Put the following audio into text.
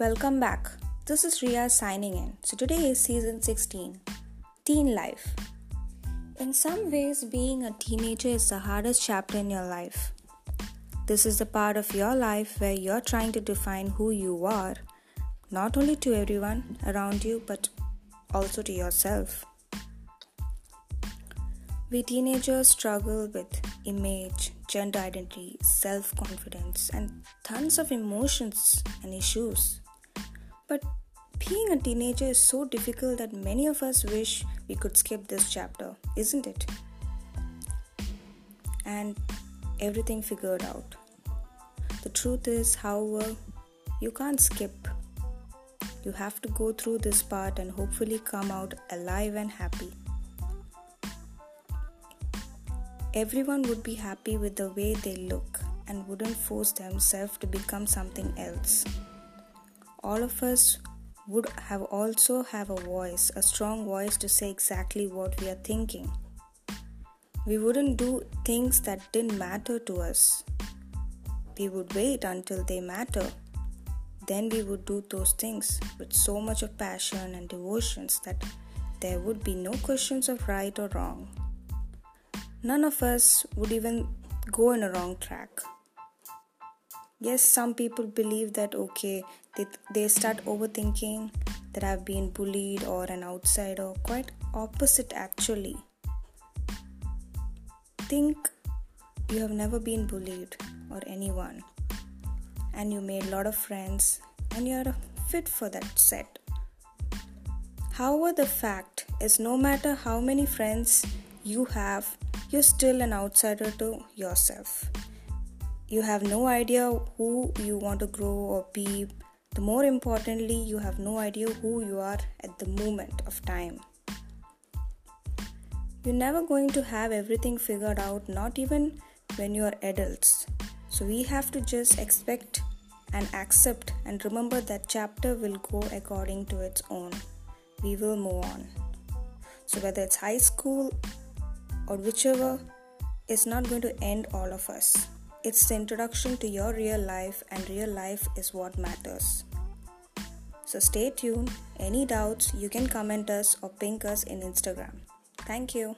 Welcome back. This is Rhea signing in. So, today is season 16 Teen Life. In some ways, being a teenager is the hardest chapter in your life. This is the part of your life where you're trying to define who you are, not only to everyone around you, but also to yourself. We teenagers struggle with image, gender identity, self confidence, and tons of emotions and issues. But being a teenager is so difficult that many of us wish we could skip this chapter, isn't it? And everything figured out. The truth is, however, you can't skip. You have to go through this part and hopefully come out alive and happy. everyone would be happy with the way they look and wouldn't force themselves to become something else. All of us would have also have a voice, a strong voice to say exactly what we are thinking. We wouldn't do things that didn't matter to us. We would wait until they matter. Then we would do those things with so much of passion and devotions that there would be no questions of right or wrong none of us would even go in a wrong track. Yes, some people believe that okay, they, they start overthinking that I've been bullied or an outsider. Quite opposite, actually. Think you have never been bullied or anyone, and you made a lot of friends, and you're fit for that set. However, the fact is, no matter how many friends you have, you're still an outsider to yourself. You have no idea who you want to grow or be. The more importantly, you have no idea who you are at the moment of time. You're never going to have everything figured out, not even when you are adults. So we have to just expect and accept and remember that chapter will go according to its own. We will move on. So whether it's high school or whichever it's not going to end all of us. It's the introduction to your real life, and real life is what matters. So stay tuned. Any doubts, you can comment us or ping us in Instagram. Thank you.